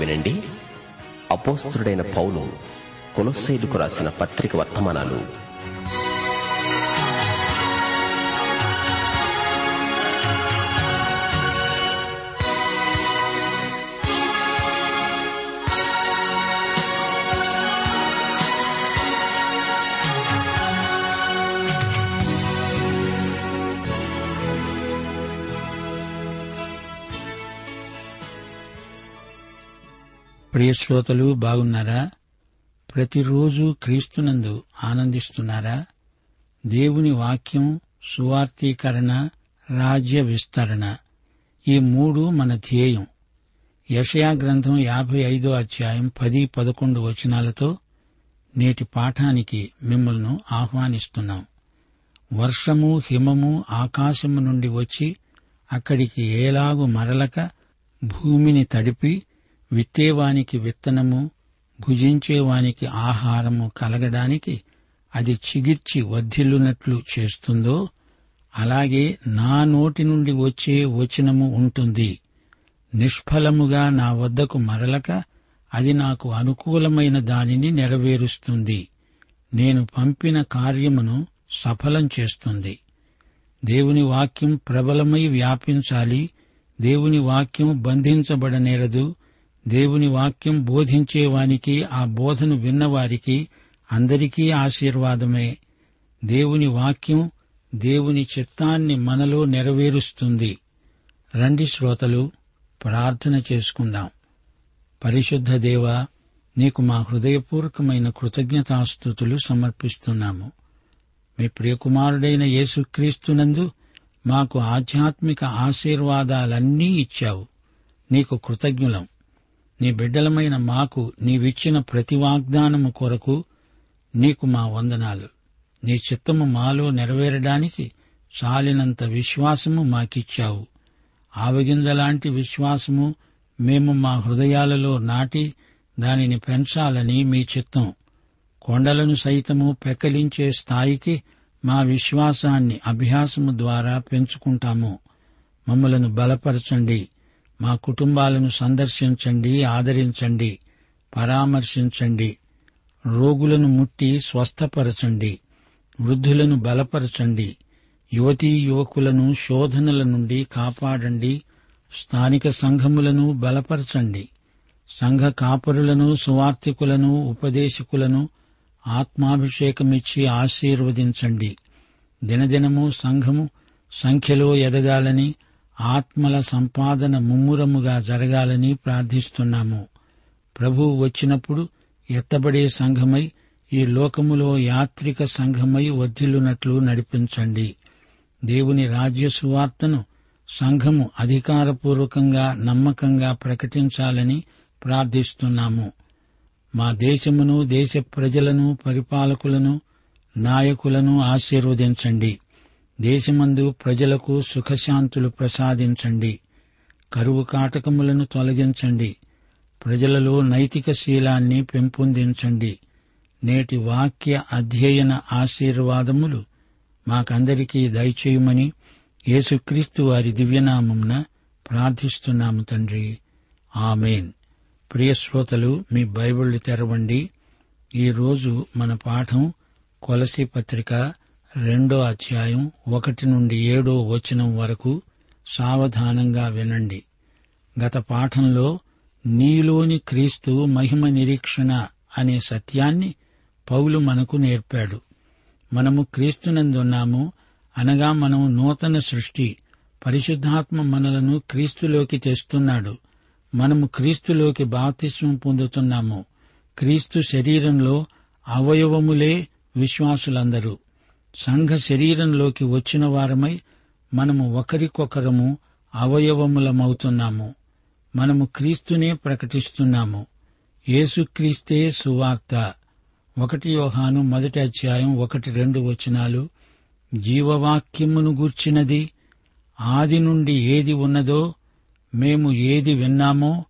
వినండి. అపోస్తుడైన పౌలు కొలొస్సేలుకు రాసిన పత్రిక వర్తమానాలు ప్రియ శ్రోతలు బాగున్నారా? ప్రతిరోజు క్రీస్తునందు ఆనందిస్తున్నారా? దేవుని వాక్యం సువార్తీకరణ రాజ్య విస్తరణ. ఈ మూడు మన ధ్యేయం. యషయా గ్రంథం యాభై ఐదో అధ్యాయం పది పదకొండు వచనాలతో నేటి పాఠానికి మిమ్మల్ని ఆహ్వానిస్తున్నాం. వర్షము హిమము ఆకాశము నుండి వచ్చి అక్కడికి ఏలాగు మరలక భూమిని తడిపి విత్తేవానికి విత్తనము భుజించేవానికి ఆహారము కలగడానికి అది చిగిర్చి వర్ధిల్లునట్లు చేస్తుందో అలాగే నా నోటి నుండి వచ్చే వచనము ఉంటుంది. నిష్ఫలముగా నా వద్దకు మరలక అది నాకు అనుకూలమైన దానిని నెరవేరుస్తుంది. నేను పంపిన కార్యమును సఫలం చేస్తుంది. దేవుని వాక్యం ప్రబలమై వ్యాపించాలి. దేవుని వాక్యం బంధించబడనేరదు. దేవుని వాక్యం బోధించేవానికి ఆ బోధను విన్నవారికి అందరికీ ఆశీర్వాదమే. దేవుని వాక్యం దేవుని చిత్తాన్ని మనలో నెరవేరుస్తుంది. రండి శ్రోతలు ప్రార్థన చేసుకుందాం. పరిశుద్ధ దేవ నీకు మా హృదయపూర్వకమైన కృతజ్ఞతాస్థుతులు సమర్పిస్తున్నాము. మీ ప్రియకుమారుడైన యేసుక్రీస్తునందు మాకు ఆధ్యాత్మిక ఆశీర్వాదాలన్నీ ఇచ్చావు. నీకు కృతజ్ఞులం. నీ బిడ్డలమైన మాకు నీవిచ్చిన ప్రతి వాగ్దానము కొరకు నీకు మా వందనాలు. నీ చిత్తము మాలో నెరవేరడానికి చాలినంత విశ్వాసము మాకిచ్చావు. ఆవగింజలాంటి విశ్వాసము మేము మా హృదయాలలో నాటి దానిని పెంచాలని మీ చిత్తం. కొండలను సైతము పెక్కలించే స్థాయికి మా విశ్వాసాన్ని అభ్యాసము ద్వారా పెంచుకుంటాము. మమ్మలను బలపరచండి. మా కుటుంబాలను సందర్శించండి ఆదరించండి పరామర్శించండి రోగులను ముట్టి స్వస్థపరచండి వృద్ధులను బలపరచండి యువతీ యువకులను శోధనల నుండి కాపాడండి స్థానిక సంఘములను బలపరచండి సంఘ కాపరులను సువార్థికులను ఉపదేశకులను ఆత్మాభిషేకమిచ్చి ఆశీర్వదించండి. దినదినము సంఘము సంఖ్యలో ఎదగాలని ఆత్మల సంపాదన ముమ్మురముగా జరగాలని ప్రార్థిస్తున్నాము. ప్రభువు వచ్చినప్పుడు ఎత్తబడే సంఘమై ఈ లోకములో యాత్రిక సంఘమై వర్ధిల్లునట్లు నడిపించండి. దేవుని రాజ్య సువార్తను సంఘము అధికారపూర్వకంగా నమ్మకంగా ప్రకటించాలని ప్రార్థిస్తున్నాము. మా దేశమును దేశ ప్రజలను పరిపాలకులను నాయకులను ఆశీర్వదించండి. దేశమందు ప్రజలకు సుఖశాంతులు ప్రసాదించండి. కరువు కాటకములను తొలగించండి. ప్రజలలో నైతిక శీలాన్ని పెంపొందించండి. నేటి వాక్య అధ్యయన ఆశీర్వాదములు మాకందరికీ దయచేయమని యేసుక్రీస్తు వారి దివ్యనామంన ప్రార్థిస్తున్నాము తండ్రి. ఆమెన్. ప్రియశ్రోతలు మీ బైబిళ్ళు తెరవండి. ఈరోజు మన పాఠం కొలసి పత్రిక రెండో అధ్యాయం ఒకటి నుండి ఏడో వచనం వరకు సావధానంగా వినండి. గత పాఠంలో నీలోని క్రీస్తు మహిమ నిరీక్షణ అనే సత్యాన్ని పౌలు మనకు నేర్పాడు. మనము క్రీస్తునందున్నాము అనగా మనం నూతన సృష్టి పరిశుద్ధాత్మ మనలను క్రీస్తులోకి తెస్తున్నాడు. మనము క్రీస్తులోకి బాప్తిస్వం పొందుతున్నాము. క్రీస్తు శరీరంలో అవయవములే విశ్వాసులందరూ. సంఘ శరీరంలోకి వచ్చిన వారమై మనము ఒకరికొకరము అవయవములమవుతున్నాము. మనము క్రీస్తునే ప్రకటిస్తున్నాము. యేసుక్రీస్తే సువార్త. ఒకటి యోహాను మొదటి అధ్యాయం ఒకటి రెండు వచనాలు. జీవవాక్యమును గూర్చినది. ఆది నుండి ఏది ఉన్నదో మేము ఏది విన్నామో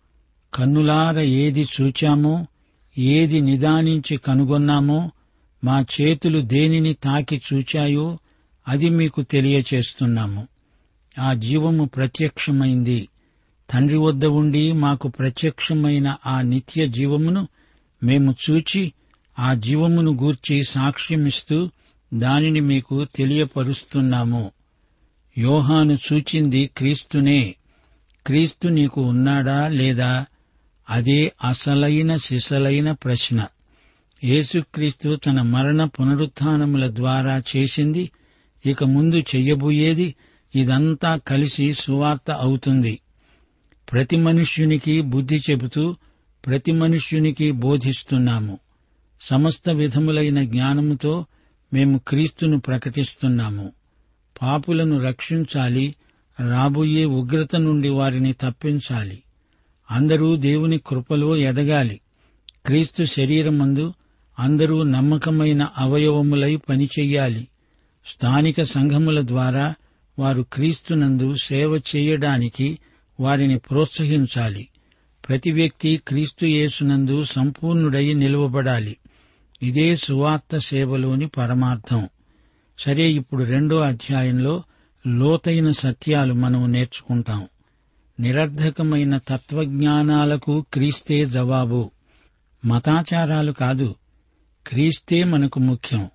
కన్నులార ఏది చూచామో ఏది నిదానించి కనుగొన్నామో మా చేతులు దేనిని తాకి చూచాయో అది మీకు తెలియచేస్తున్నాము. ఆ జీవము ప్రత్యక్షమైంది. తండ్రి వద్ద ఉండి మాకు ప్రత్యక్షమైన ఆ నిత్య జీవమును మేము చూచి ఆ జీవమును గూర్చి సాక్ష్యమిస్తూ దానిని మీకు తెలియపరుస్తున్నాము. యోహాను చూచింది క్రీస్తునే. క్రీస్తు నీకు ఉన్నాడా లేదా? అదే అసలైన సిసలైన ప్రశ్న. యేసుక్రీస్తు తన మరణ పునరుత్నముల ద్వారా చేసింది. ఇక ముందు చెయ్యబోయేది ఇదంతా కలిసి సువార్త అవుతుంది. ప్రతి మనుష్యునికి బుద్ధి చెబుతూ ప్రతి మనుష్యునికి బోధిస్తున్నాము. సమస్త విధములైన జ్ఞానముతో మేము క్రీస్తును ప్రకటిస్తున్నాము. పాపులను రక్షించాలి రాబోయే ఉగ్రత నుండి వారిని తప్పించాలి. అందరూ దేవుని కృపలో ఎదగాలి. క్రీస్తు శరీరమందు అందరూ నమ్మకమైన అవయవములై పనిచెయ్యాలి. స్థానిక సంఘముల ద్వారా వారు క్రీస్తునందు సేవ చేయడానికి వారిని ప్రోత్సహించాలి. ప్రతి వ్యక్తి క్రీస్తు యేసునందు సంపూర్ణుడై నిలువబడాలి. ఇదే సువార్త సేవలోని పరమార్థం. సరే ఇప్పుడు రెండో అధ్యాయంలో లోతైన సత్యాలు మనం నేర్చుకుంటాం. నిరర్ధకమైన తత్వజ్ఞానాలకు క్రీస్తే జవాబు. మతాచారాలు కాదు. క్రీస్తే మనకు ముఖ్యం.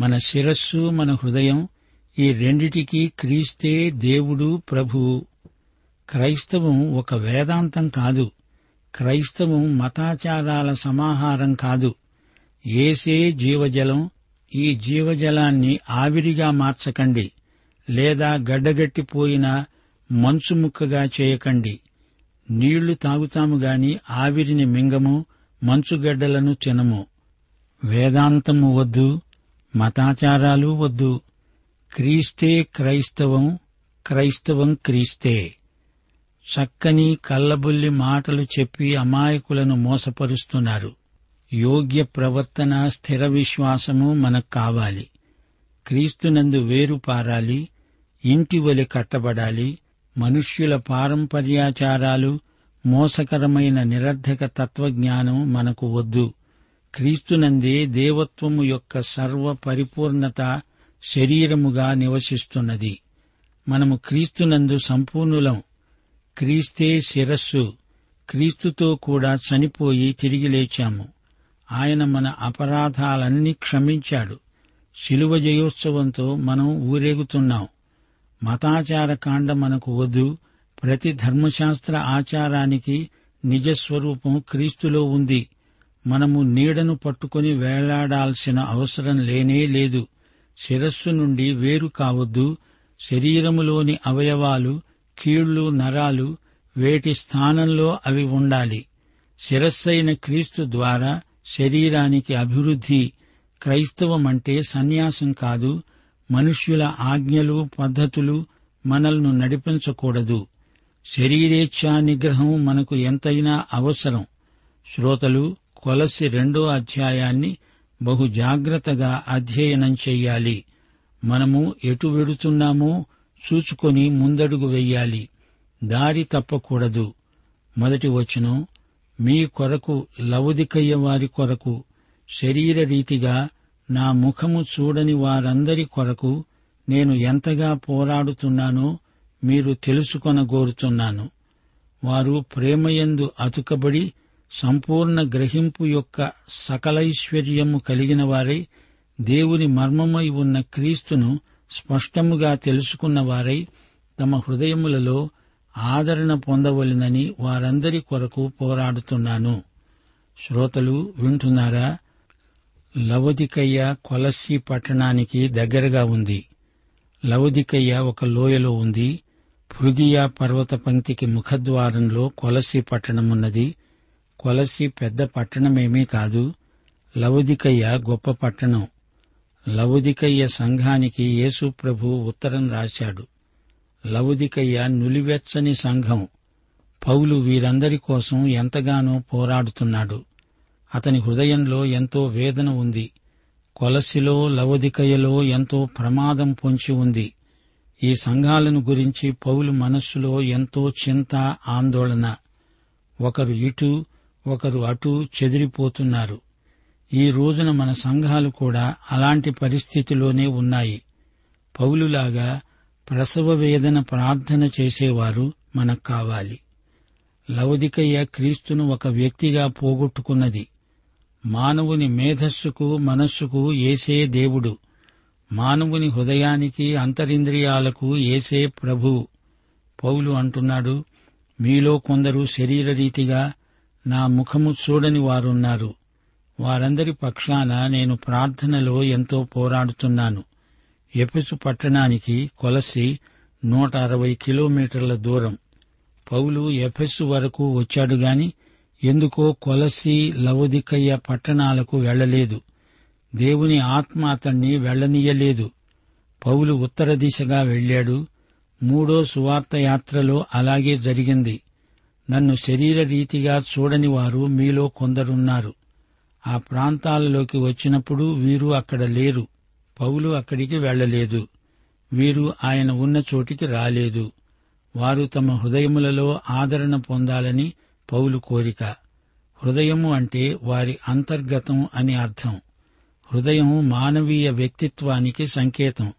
మన శిరస్సు మన హృదయం ఈ రెండిటికీ క్రీస్తే దేవుడు ప్రభువు క్రైస్తవం ఒక వేదాంతం కాదు. క్రైస్తవం మతాచారాల సమాహారం కాదు. ఏసే జీవజలం ఈ జీవజలాన్ని ఆవిరిగా మార్చకండి. లేదా గడ్డగట్టిపోయిన మంచు ముక్కగా చేయకండి. నీళ్ళు తాగుతాము గాని ఆవిరిని మింగము మంచుగడ్డలను తినము. వేదాంతము వద్దు మతాచారాలు వద్దు. క్రీస్తే క్రైస్తవం క్రైస్తవం క్రీస్తే. చక్కని కల్లబుల్లి మాటలు చెప్పి అమాయకులను మోసపరుస్తున్నారు. యోగ్య ప్రవర్తన స్థిర విశ్వాసము మనకు కావాలి. క్రీస్తునందు వేరు పారాలి ఇంటి వలి కట్టబడాలి మనుష్యుల పారంపర్యాచారాలు మోసకరమైన నిరర్ధక తత్వజ్ఞానం మనకు వద్దు. క్రీస్తునందే దేవత్వము యొక్క సర్వ పరిపూర్ణత శరీరముగా నివసిస్తున్నది. మనము క్రీస్తునందు సంపూర్ణులం. క్రీస్తే శిరస్సు. క్రీస్తుతో కూడా చనిపోయి తిరిగి లేచాము. ఆయన మన అపరాధాలన్నీ క్షమించాడు. శిలువ జయోత్సవంతో మనం ఊరేగుతున్నాం. మతాచార కాండ మనకు వద్దు. ప్రతి ధర్మశాస్త్ర ఆచారానికి నిజస్వరూపం క్రీస్తులో ఉంది. మనము నీడను పట్టుకుని వేలాడాల్సిన అవసరం లేనే లేదు. శిరస్సు నుండి వేరు కావద్దు. శరీరములోని అవయవాలు కీళ్ళు నరాలు వేటి స్థానంలో అవి ఉండాలి. శిరస్సైన క్రీస్తు ద్వారా శరీరానికి అభివృద్ధి క్రైస్తవమంటే సన్యాసం కాదు. మనుష్యుల ఆజ్ఞలు పద్ధతులు మనల్ని నడిపించకూడదు. శరీరేచ్ఛా నిగ్రహం మనకు ఎంతైనా అవసరం. శ్రోతలు కొలసి రెండో అధ్యాయాన్ని బహు జాగ్రత్తగా అధ్యయనం చెయ్యాలి. మనము ఎటు వెడుతున్నామో చూచుకొని ముందడుగు వెయ్యాలి దారి తప్పకూడదు. మొదటి వచనం మీ కొరకు లవుదికయ్య వారి కొరకు శరీర రీతిగా నా ముఖము చూడని వారందరి కొరకు నేను ఎంతగా పోరాడుతున్నానో మీరు తెలుసుకొనగోరుతున్నాను. వారు ప్రేమయందు అతుకబడి సంపూర్ణ గ్రహింపు యొక్క సకలైశ్వర్యము కలిగిన వారై దేవుని మర్మమై ఉన్న క్రీస్తును స్పష్టముగా తెలుసుకున్న వారై తమ హృదయములలో ఆదరణ పొందవలనని వారందరి కొరకు పోరాడుతున్నాను. శ్రోతలు వింటున్నారా? లవదికయ్య కొలస్సి పట్టణానికి దగ్గరగా ఉంది. లవదికయ్య ఒక లోయలో ఉంది. ఫృగియా పర్వత పంక్తికి ముఖద్వారంలో కొలసి పట్టణమున్నది. కొలసి పెద్ద పట్టణమేమీ కాదు లవుదికయ్య గొప్ప పట్టణం. లవుదికయ్య సంఘానికి యేసు ప్రభు ఉత్తరం రాశాడు. లవుదికయ్య నులివెచ్చని సంఘం. పౌలు వీరందరి కోసం ఎంతగానో పోరాడుతున్నాడు. అతని హృదయంలో ఎంతో వేదన ఉంది. కొలసిలో లవదికయలో ఎంతో ప్రమాదం పొంచి ఉంది. ఈ సంఘాలను గురించి పౌలు మనస్సులో ఎంతో చింత ఆందోళన. ఒకరు ఇటు ఒకరు అటు చెదిరిపోతున్నారు. ఈ రోజున మన సంఘాలు కూడా అలాంటి పరిస్థితిలోనే ఉన్నాయి. పౌలులాగా ప్రసవ వేదన ప్రార్థన చేసేవారు మనకు కావాలి. లవదికయ్య క్రీస్తును ఒక వ్యక్తిగా పోగొట్టుకున్నది. మానవుని మేధస్సుకు మనస్సుకు ఏసే దేవుడు. మానవుని హృదయానికి అంతరింద్రియాలకు ఏసే ప్రభు. పౌలు అంటున్నాడు మీలో కొందరు శరీరరీతిగా నా ముఖము చూడని వారున్నారు. వారందరి పక్షాన నేను ప్రార్థనలో ఎంతో పోరాడుతున్నాను. ఎపెసు పట్టణానికి కొలసి నూట అరవై కిలోమీటర్ల దూరం. పౌలు ఎఫెస్సు వరకు వచ్చాడు గాని ఎందుకో కొలసి లవదికయ్య పట్టణాలకు వెళ్ళలేదు దేవుని ఆత్మ అతణ్ణి వెళ్ళనీయలేదు పౌలు ఉత్తర దిశగా వెళ్ళాడు మూడో సువార్త యాత్రలో అలాగే జరిగింది. నన్ను శరీర రీతిగా చూడని వారు మీలో కొందరున్నారు. ఆ ప్రాంతాలలోకి వచ్చినప్పుడు వీరు అక్కడ లేరు. పౌలు అక్కడికి వెళ్ళలేదు వీరు ఆయన ఉన్న చోటికి రాలేదు. వారు తమ హృదయములలో ఆదరణ పొందాలని పౌలు కోరిక. హృదయము అంటే వారి అంతర్గతం అని అర్థం. హృదయం మానవీయ వ్యక్తిత్వానికి సంకేతం.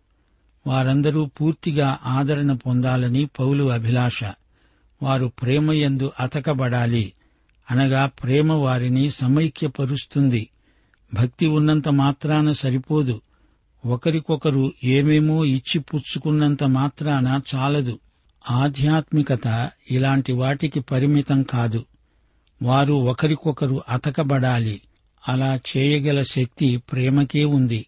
వారందరూ పూర్తిగా ఆదరణ పొందాలని పౌలు అభిలాష. వారు ప్రేమయందు అతకబడాలి. అనగా ప్రేమ వారిని సమైక్యపరుస్తుంది. భక్తి ఉన్నంత మాత్రాన సరిపోదు. ఒకరికొకరు ఏమేమో ఇచ్చి పుచ్చుకున్నంత మాత్రాన చాలదు. ఆధ్యాత్మికత ఇలాంటి వాటికి పరిమితం కాదు. వారు ఒకరికొకరు అతకబడాలి. అలా చేయగల శక్తి ప్రేమకే ఉంది.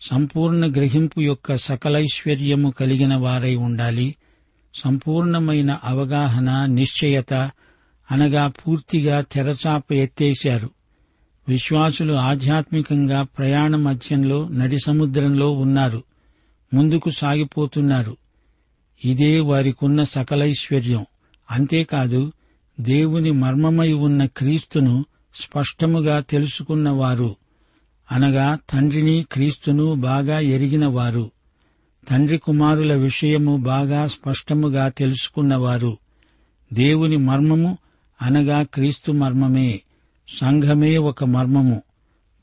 సంపూర్ణ గ్రహింపు యొక్క సకలైశ్వర్యము కలిగిన వారై ఉండాలి. సంపూర్ణమైన అవగాహన నిశ్చయత అనగా పూర్తిగా తెరచాప ఎత్తేశారు. విశ్వాసులు ఆధ్యాత్మికంగా ప్రయాణ మధ్యంలో నడి సముద్రంలో ఉన్నారు. ముందుకు సాగిపోతున్నారు. ఇదే వారికున్న సకలైశ్వర్యం. అంతేకాదు దేవుని మర్మమై ఉన్న క్రీస్తును స్పష్టముగా తెలుసుకున్నవారు. అనగా తండ్రిని క్రీస్తును బాగా ఎరిగినవారు. తండ్రి కుమారుల విషయము బాగా స్పష్టముగా తెలుసుకున్నవారు. దేవుని మర్మము అనగా క్రీస్తు మర్మమే. సంఘమే ఒక మర్మము.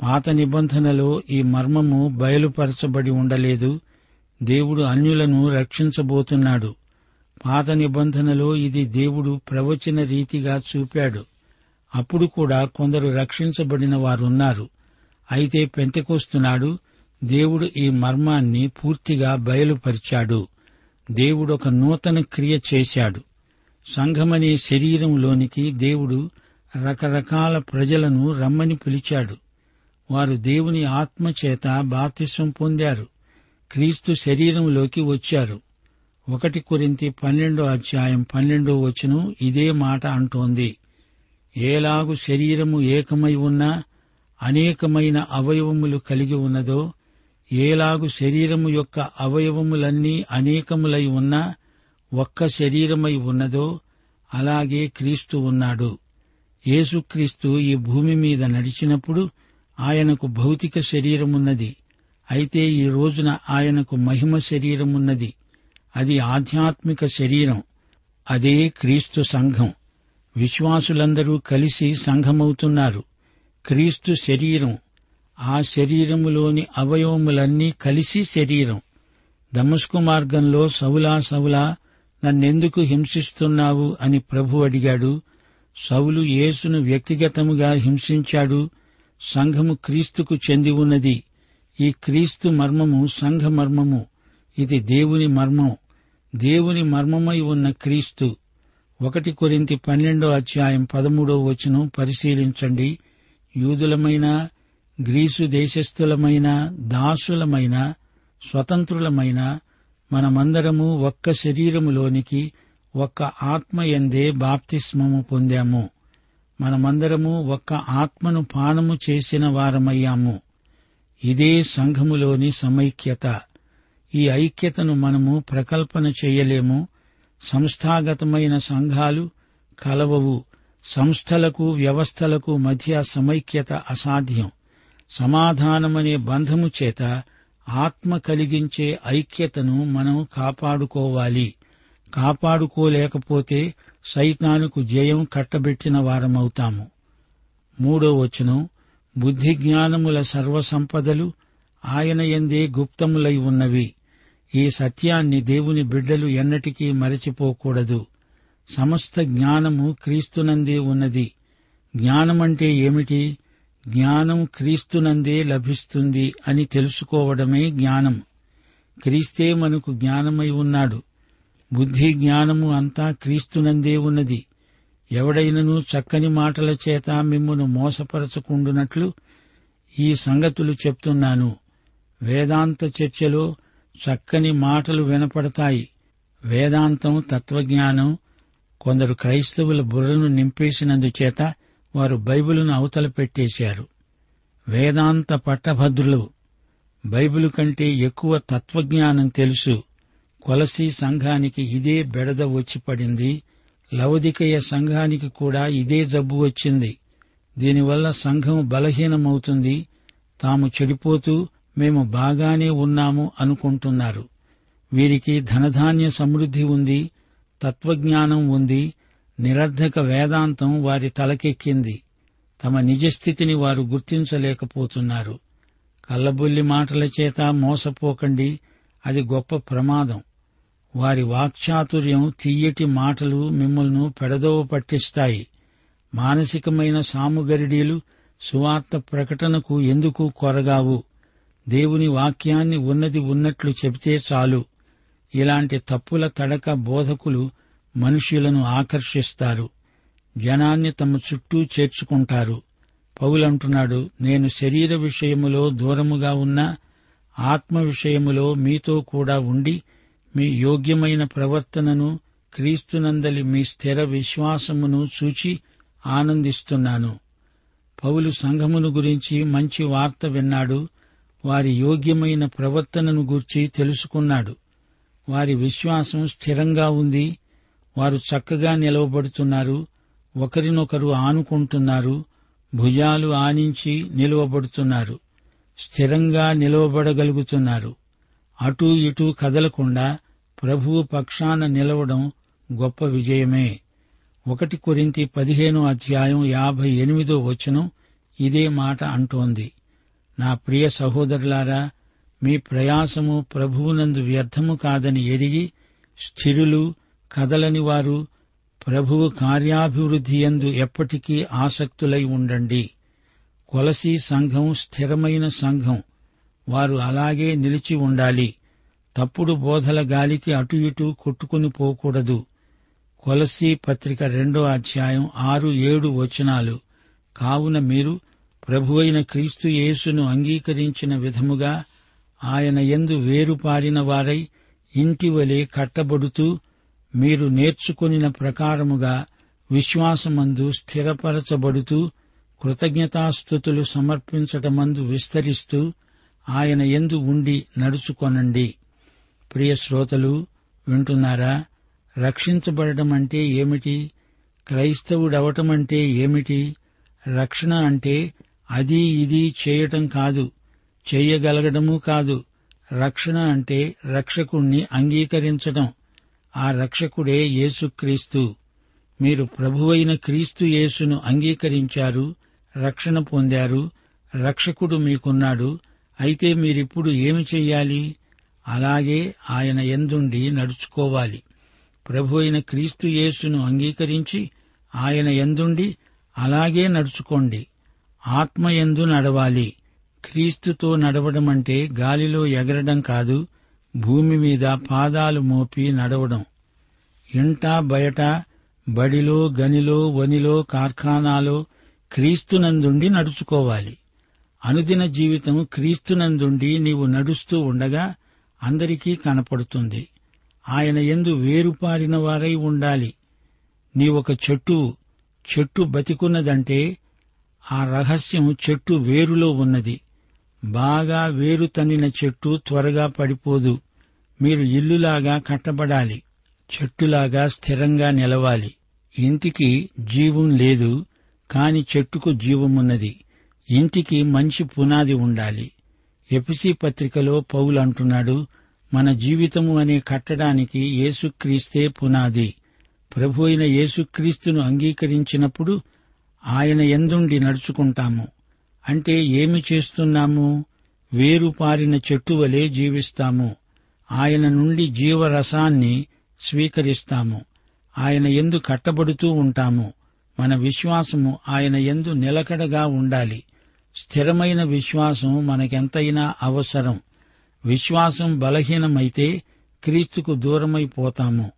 పాత నిబంధనలో ఈ మర్మము బయలుపరచబడి ఉండలేదు. దేవుడు అన్యులను రక్షించబోతున్నాడు. పాత నిబంధనలో ఇది దేవుడు ప్రవచన రీతిగా చూపాడు. అప్పుడు కూడా కొందరు రక్షించబడిన వారున్నారు. అయితే పెంతకొస్తున్నాడు దేవుడు ఈ మర్మాన్ని పూర్తిగా బయలుపరిచాడు. దేవుడు ఒక నూతన క్రియ చేశాడు. సంఘమనే శరీరంలోనికి దేవుడు రకరకాల ప్రజలను రమ్మని పిలిచాడు. వారు దేవుని ఆత్మచేత బాప్తిసం పొందారు. క్రీస్తు శరీరంలోకి వచ్చారు. ఒకటి కొరింతి పన్నెండో అధ్యాయం పన్నెండో వచనం ఇదే మాట అంటోంది. ఏలాగు శరీరము ఏకమై ఉన్నా అనేకమైన అవయవములు కలిగి ఉన్నదో ఏలాగు శరీరము యొక్క అవయవములన్నీ అనేకములై ఉన్నా ఒక్క శరీరమై ఉన్నదో అలాగే క్రీస్తు ఉన్నాడు. యేసుక్రీస్తు ఈ భూమి మీద నడిచినప్పుడు ఆయనకు భౌతిక శరీరమున్నది. అయితే ఈ రోజున ఆయనకు మహిమ శరీరమున్నది. అది ఆధ్యాత్మిక శరీరం. అదే క్రీస్తు సంఘం. విశ్వాసులందరూ కలిసి సంఘమవుతున్నారు. క్రీస్తు శరీరం. ఆ శరీరములోని అవయవములన్నీ కలిసి శరీరం. దమస్కు మార్గంలో సౌలా సౌలా నన్నెందుకు హింసిస్తున్నావు అని ప్రభు అడిగాడు. సౌలు యేసును వ్యక్తిగతముగా హింసించాడు. సంఘము క్రీస్తుకు చెంది ఉన్నది. ఈ క్రీస్తు మర్మము సంఘ మర్మము. ఇది దేవుని మర్మం. దేవుని మర్మమై ఉన్న క్రీస్తు. ఒకటి కొరింతి పన్నెండో అధ్యాయం పదమూడో వచనం పరిశీలించండి. యూదులమైన గ్రీసు దేశస్థులమైన దాసులమైన స్వతంత్రులమైన మనమందరము ఒక్క శరీరములోనికి ఒక్క ఆత్మ ఎందే బాప్తిస్మము పొందాము. మనమందరము ఒక్క ఆత్మను పానము చేసిన వారమయ్యాము. ఇదే సంఘములోని సమైక్యత. ఈ ఐక్యతను మనము ప్రకల్పన చేయలేము. సంస్థాగతమైన సంఘాలు కలవవు. సంస్థలకు వ్యవస్థలకు మధ్య సమైక్యత అసాధ్యం. సమాధానమనే బంధము చేత ఆత్మ కలిగించే ఐక్యతను మనం కాపాడుకోవాలి. కాపాడుకోలేకపోతే సైతానుకు జయం కట్టబెట్టిన వారమవుతాము. మూడో వచనం బుద్ధి జ్ఞానముల సర్వసంపదలు ఆయన ఎందే గుప్తములై ఉన్నవి. ఈ సత్యాన్ని దేవుని బిడ్డలు ఎన్నటికీ మరచిపోకూడదు. సమస్త జ్ఞానము క్రీస్తునందే ఉన్నది. జ్ఞానమంటే ఏమిటి? జ్ఞానం క్రీస్తునందే లభిస్తుంది అని తెలుసుకోవడమే జ్ఞానం. క్రీస్తే మనకు జ్ఞానమై ఉన్నాడు. బుద్ధి జ్ఞానము అంతా క్రీస్తునందే ఉన్నది. ఎవడైనను చక్కని మాటల చేత మిమ్మును మోసపరచకుండునట్లు ఈ సంగతులు చెప్తున్నాను. వేదాంత చర్చలో చక్కని మాటలు వినపడతాయి. వేదాంతం తత్వజ్ఞానం కొందరు క్రైస్తవుల బుర్రను నింపేసినందుచేత వారు బైబిలును అవతల పెట్టేశారు. వేదాంత పట్టభద్రులు బైబిలు కంటే ఎక్కువ తత్వజ్ఞానం తెలుసు. కొలసీ సంఘానికి ఇదే బెడద వచ్చి పడింది. లవదికయ సంఘానికి కూడా ఇదే జబ్బు వచ్చింది. దీనివల్ల సంఘం బలహీనమవుతుంది. తాము చెడిపోతూ మేము బాగానే ఉన్నాము అనుకుంటున్నారు. వీరికి ధనధాన్య సమృద్ధి ఉంది తత్వజ్ఞానం ఉంది నిరర్ధక వేదాంతం వారి తలకెక్కింది. తమ నిజస్థితిని వారు గుర్తించలేకపోతున్నారు. కల్లబుల్లి మాటల చేత మోసపోకండి. అది గొప్ప ప్రమాదం. వారి వాక్చాతుర్యం తీయటి మాటలు మిమ్మల్ని పెడదోవ పట్టిస్తాయి. మానసికమైన సాముగరిడీలు సువార్త ప్రకటనకు ఎందుకు కొరగావు? దేవుని వాక్యాన్ని ఉన్నది ఉన్నట్లు చెబితే చాలు. ఇలాంటి తప్పుల తడక బోధకులు మనుషులను ఆకర్షిస్తారు. జనాన్ని తమ చుట్టూ చేర్చుకుంటారు. పౌలంటున్నాడు నేను శరీర విషయములో దూరముగా ఉన్నా ఆత్మ విషయములో మీతో కూడా ఉండి మీ యోగ్యమైన ప్రవర్తనను క్రీస్తునందలి మీ స్థిర విశ్వాసమును చూచి ఆనందిస్తున్నాను. పౌలు సంఘమును గురించి మంచి వార్త విన్నాడు. వారి యోగ్యమైన ప్రవర్తనను గూర్చి తెలుసుకున్నాడు. వారి విశ్వాసం స్థిరంగా ఉంది. వారు చక్కగా నిలవబడుతున్నారు ఒకరినొకరు ఆనుకుంటున్నారు భుజాలు ఆనించి నిలువబడుతున్నారు స్థిరంగా నిలవబడగలుగుతున్నారు. అటూ ఇటూ కదలకుండా ప్రభువు పక్షాన నిలవడం గొప్ప విజయమే. ఒకటి కొరింతి పదిహేను అధ్యాయం యాభై ఎనిమిదో వచనం ఇదే మాట అంటోంది. నా ప్రియ సహోదరులారా మీ ప్రయాసము ప్రభువునందు వ్యర్థము కాదని ఎరిగి స్థిరులు కదలని వారు ప్రభువు కార్యాభివృద్ధి ఎందు ఎప్పటికీ ఆసక్తులై ఉండండి. కొలసీ సంఘం స్థిరమైన సంఘం. వారు అలాగే నిలిచి ఉండాలి. తప్పుడు బోధల గాలికి అటు ఇటు కొట్టుకుని పోకూడదు. కొలసీ పత్రిక రెండో అధ్యాయం ఆరు ఏడు వచనాలు. కావున మీరు ప్రభువైన క్రీస్తు యేసును అంగీకరించిన విధముగా ఆయన ఎందు వేరుపారిన వారై ఇంటివలే కట్టబడుతూ మీరు నేర్చుకునిన ప్రకారముగా విశ్వాసమందు స్థిరపరచబడుతూ కృతజ్ఞతాస్థుతులు సమర్పించటమందు విస్తరిస్తూ ఆయన ఎందు ఉండి నడుచుకొనండి. ప్రియ శ్రోతలు వింటున్నారా? రక్షించబడటం అంటే ఏమిటి? క్రైస్తవుడవటం అంటే ఏమిటి? రక్షణ అంటే అది ఇది చేయటం కాదు చెయ్యగలగడము కాదు. రక్షణ అంటే రక్షకుణ్ణి అంగీకరించటం. ఆ రక్షకుడే యేసుక్రీస్తు. మీరు ప్రభువైన క్రీస్తు యేసును అంగీకరించారు రక్షణ పొందారు రక్షకుడు మీకున్నాడు అయితే మీరిప్పుడు ఏమి చెయ్యాలి? అలాగే ఆయన ఎందుండి నడుచుకోవాలి. ప్రభు అయిన క్రీస్తు యేసును అంగీకరించి ఆయన ఎందుండి అలాగే నడుచుకోండి. ఆత్మ ఎందు నడవాలి. క్రీస్తుతో నడవడం అంటే గాలిలో ఎగరడం కాదు భూమి మీద పాదాలు మోపి నడవడం. ఇంట బయట బడిలో గనిలో వనిలో కార్ఖానాలో క్రీస్తునందుండి నడుచుకోవాలి. అనుదిన జీవితం క్రీస్తునందుండి నీవు నడుస్తూ ఉండగా అందరికీ కనపడుతుంది. ఆయన ఎందు వేరుపారిన వారై ఉండాలి. నీవొక చెట్టు చెట్టు బతికున్నదంటే ఆ రహస్యం చెట్టు వేరులో ఉన్నది. బాగా వేరు తన్నిన చెట్టు త్వరగా పడిపోదు. మీరు ఇల్లులాగా కట్టబడాలి చెట్టులాగా స్థిరంగా నిలవాలి. ఇంటికి జీవం లేదు కాని చెట్టుకు జీవమున్నది. ఇంటికి మంచి పునాది ఉండాలి. ఎపిసి పత్రికలో పౌలు అంటున్నాడు మన జీవితము అనే కట్టడానికి యేసుక్రీస్తే పునాది. ప్రభు అయిన యేసుక్రీస్తును అంగీకరించినప్పుడు ఆయన ఎందుండి నడుచుకుంటాము? అంటే ఏమి చేస్తున్నాము? వేరు పారిన చెట్టు వలె జీవిస్తాము. ఆయన నుండి జీవరసాన్ని స్వీకరిస్తాము. ఆయన ఎందు కట్టబడుతూ ఉంటాము. మన విశ్వాసము ఆయన ఎందు నిలకడగా ఉండాలి. స్థిరమైన విశ్వాసం మనకెంతైనా అవసరం. విశ్వాసం బలహీనమైతే క్రీస్తుకు దూరమైపోతాము.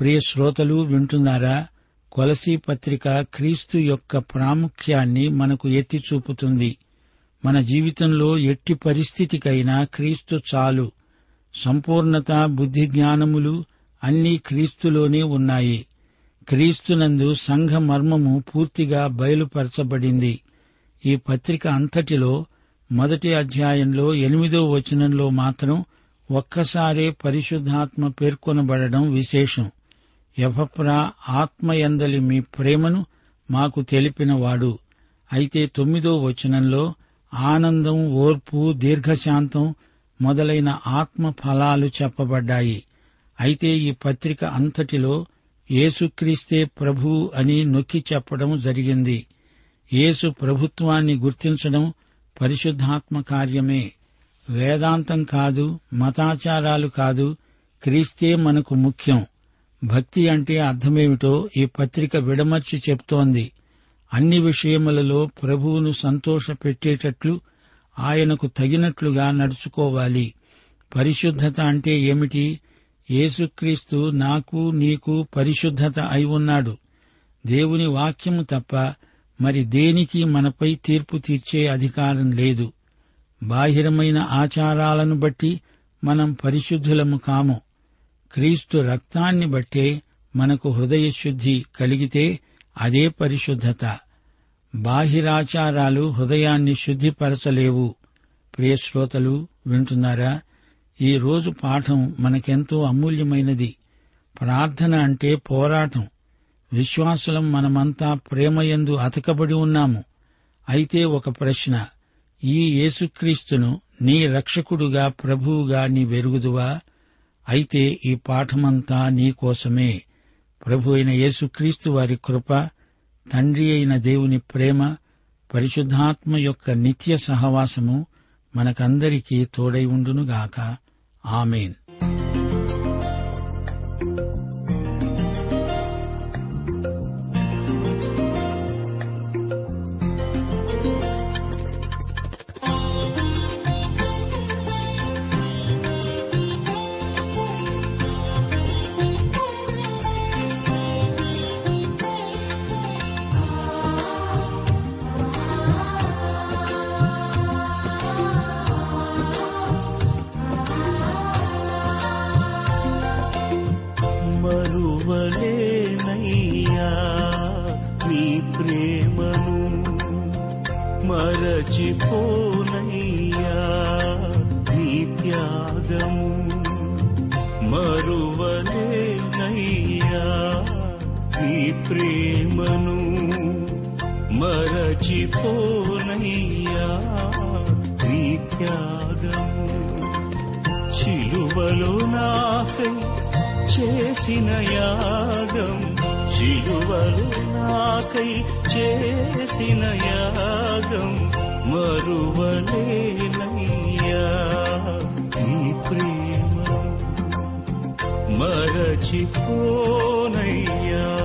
ప్రియ శ్రోతలు వింటున్నారా? కొలసీ పత్రిక క్రీస్తు యొక్క ప్రాముఖ్యాన్ని మనకు ఎత్తి చూపుతుంది. మన జీవితంలో ఎట్టి పరిస్థితికైనా క్రీస్తు చాలు. సంపూర్ణత బుద్ధి జ్ఞానములు అన్నీ క్రీస్తులోనే ఉన్నాయి. క్రీస్తునందు సంఘ మర్మము పూర్తిగా బయలుపరచబడింది. ఈ పత్రిక అంతటిలో మొదటి అధ్యాయంలో ఎనిమిదో వచనంలో మాత్రం ఒక్కసారే పరిశుద్ధాత్మ పేర్కొనబడడం విశేషం. యభప్రా ఆత్మయందలి మీ ప్రేమను మాకు తెలిపినవాడు. అయితే తొమ్మిదో వచనంలో ఆనందం ఓర్పు దీర్ఘశాంతం మొదలైన ఆత్మ ఫలాలు చెప్పబడ్డాయి. అయితే ఈ పత్రిక అంతటిలో యేసుక్రీస్తే ప్రభువు అని నొక్కి చెప్పడం జరిగింది. యేసు ప్రభుత్వాన్ని గుర్తించడం పరిశుద్ధాత్మ కార్యమే. వేదాంతం కాదు మతాచారాలు కాదు క్రీస్తే మనకు ముఖ్యం. భక్తి అంటే అర్థమేమిటో ఈ పత్రిక విడమర్చి చెప్తోంది. అన్ని విషయములలో ప్రభువును సంతోషపెట్టేటట్లు ఆయనకు తగినట్లుగా నడుచుకోవాలి. పరిశుద్ధత అంటే ఏమిటి? యేసుక్రీస్తు నాకు నీకు పరిశుద్ధత అయి ఉన్నాడు. దేవుని వాక్యము తప్ప మరి దేనికి మనపై తీర్పు తీర్చే అధికారం లేదు. బాహిరమైన ఆచారాలను బట్టి మనం పరిశుద్ధులము కాము. క్రీస్తు రక్తాన్ని బట్టే మనకు హృదయశుద్ధి కలిగితే అదే పరిశుద్ధత. బాహిరాచారాలు హృదయాన్ని శుద్ధిపరచలేవు. ప్రియశ్రోతలు వింటున్నారా? ఈ రోజు పాఠం మనకెంతో అమూల్యమైనది. ప్రార్థన అంటే పోరాటం. విశ్వాసులం మనమంతా ప్రేమయందు అతకబడి ఉన్నాము. అయితే ఒక ప్రశ్న. ఈ యేసుక్రీస్తును నీ రక్షకుడుగా ప్రభువుగా నీ వెరుగుదువా అయితే ఈ పాఠమంతా నీకోసమే ప్రభు అయిన యేసుక్రీస్తు వారి కృప తండ్రి అయిన దేవుని ప్రేమ పరిశుద్ధాత్మ యొక్క నిత్య సహవాసము మనకందరికీ తోడై ఉండునుగాక. ఆమెన్. చేసిన యాగం మరువలేనయ్యా. నీ ప్రేమ మరచిపోనయ్యా.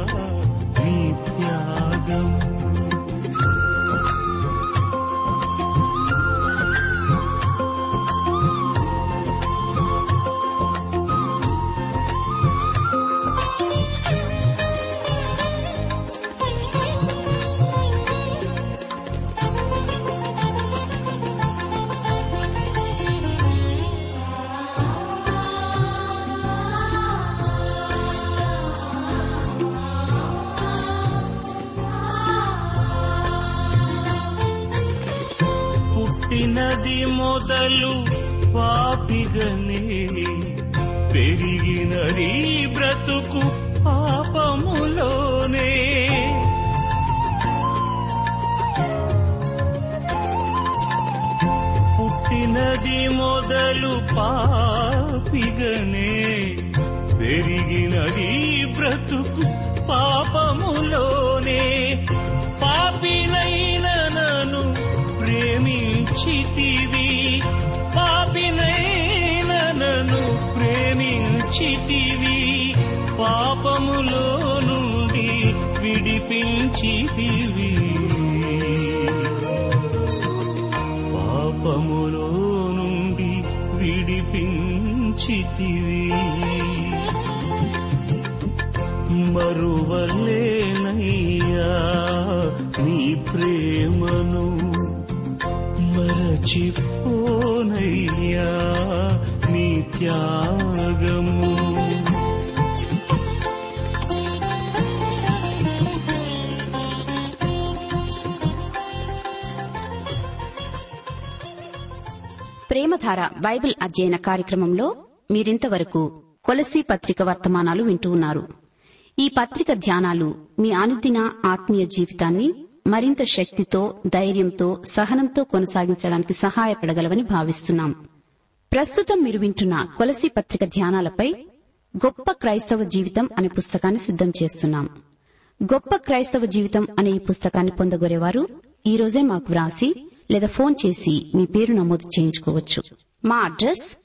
మొదలు పాపిగనే పెరిగినది బ్రతుకు పాపములోనే. పుట్టినది మొదలు పాపిగనే. పెరిగినది బ్రతుకు పాపములోనే. పాపినైన విడిపించితివి మరువలేనయ్యా నీ ప్రేమను మరచిపోనయ్యా నీ త్యాగము. ప్రేమధార బైబిల్ అధ్యయన కార్యక్రమంలో మీరింతవరకు కొలసీ పత్రిక వర్తమానాలు వింటూ ఉన్నారు. ఈ పత్రిక ధ్యానాలు మీ అనుదిన ఆత్మీయ జీవితాన్ని మరింత శక్తితో ధైర్యంతో సహనంతో కొనసాగించడానికి సహాయపడగలవని భావిస్తున్నాం. ప్రస్తుతం మీరు వింటున్న కొలసీ పత్రిక ధ్యానాలపై గొప్ప క్రైస్తవ జీవితం అనే పుస్తకాన్ని సిద్దం చేస్తున్నాం. గొప్ప క్రైస్తవ జీవితం అనే ఈ పుస్తకాన్ని పొందగోరేవారు ఈ రోజే మాకు వ్రాసి లేదా ఫోన్ చేసి మీ పేరు నమోదు చేయించుకోవచ్చు. మా address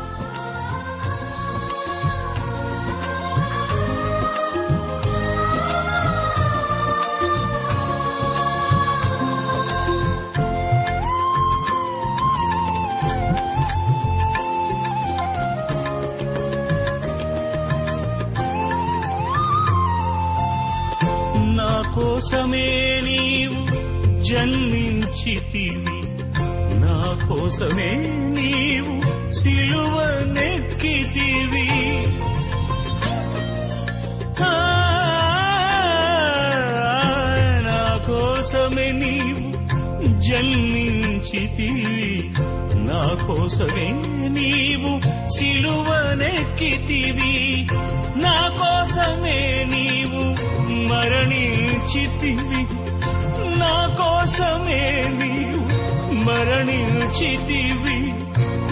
కోసమే నీవు జన్మించితివి. నా కోసమే నీవు సిలువ నెక్కితివి. నా కోసమే నీవు జన్మించితివి. నా కోసమే నీవు సిలువ నెక్కితివి. నా కోసమే నీవు మరణించితివి. నా కోసమే నీవు మరణించితివి.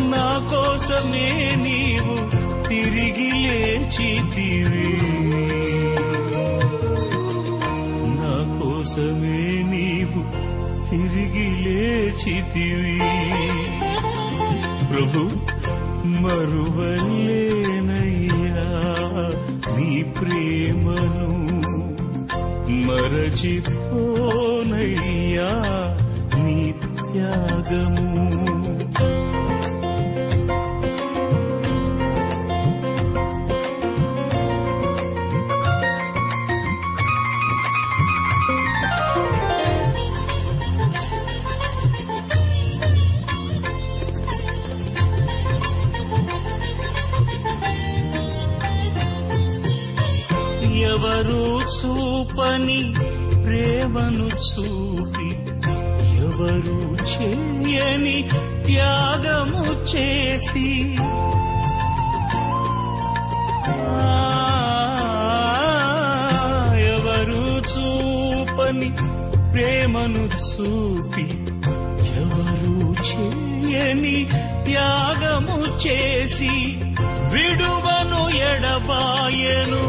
నా కోసమే నీవు తిరిగి లేచితివి. నా కోసమే నీవు తిరిగి లేచితివి. ప్రభు మరువలేనయ్యా నీ ప్రేమను మరచిపోనయ్యా నీ త్యాగము. చూపని ప్రేమను చూపి ఎవరు చేయని త్యాగము చేసి ఆ, ఎవరు చూపని ప్రేమను చూపి ఎవరు చేయని త్యాగము చేసి విడువను ఎడబాయను.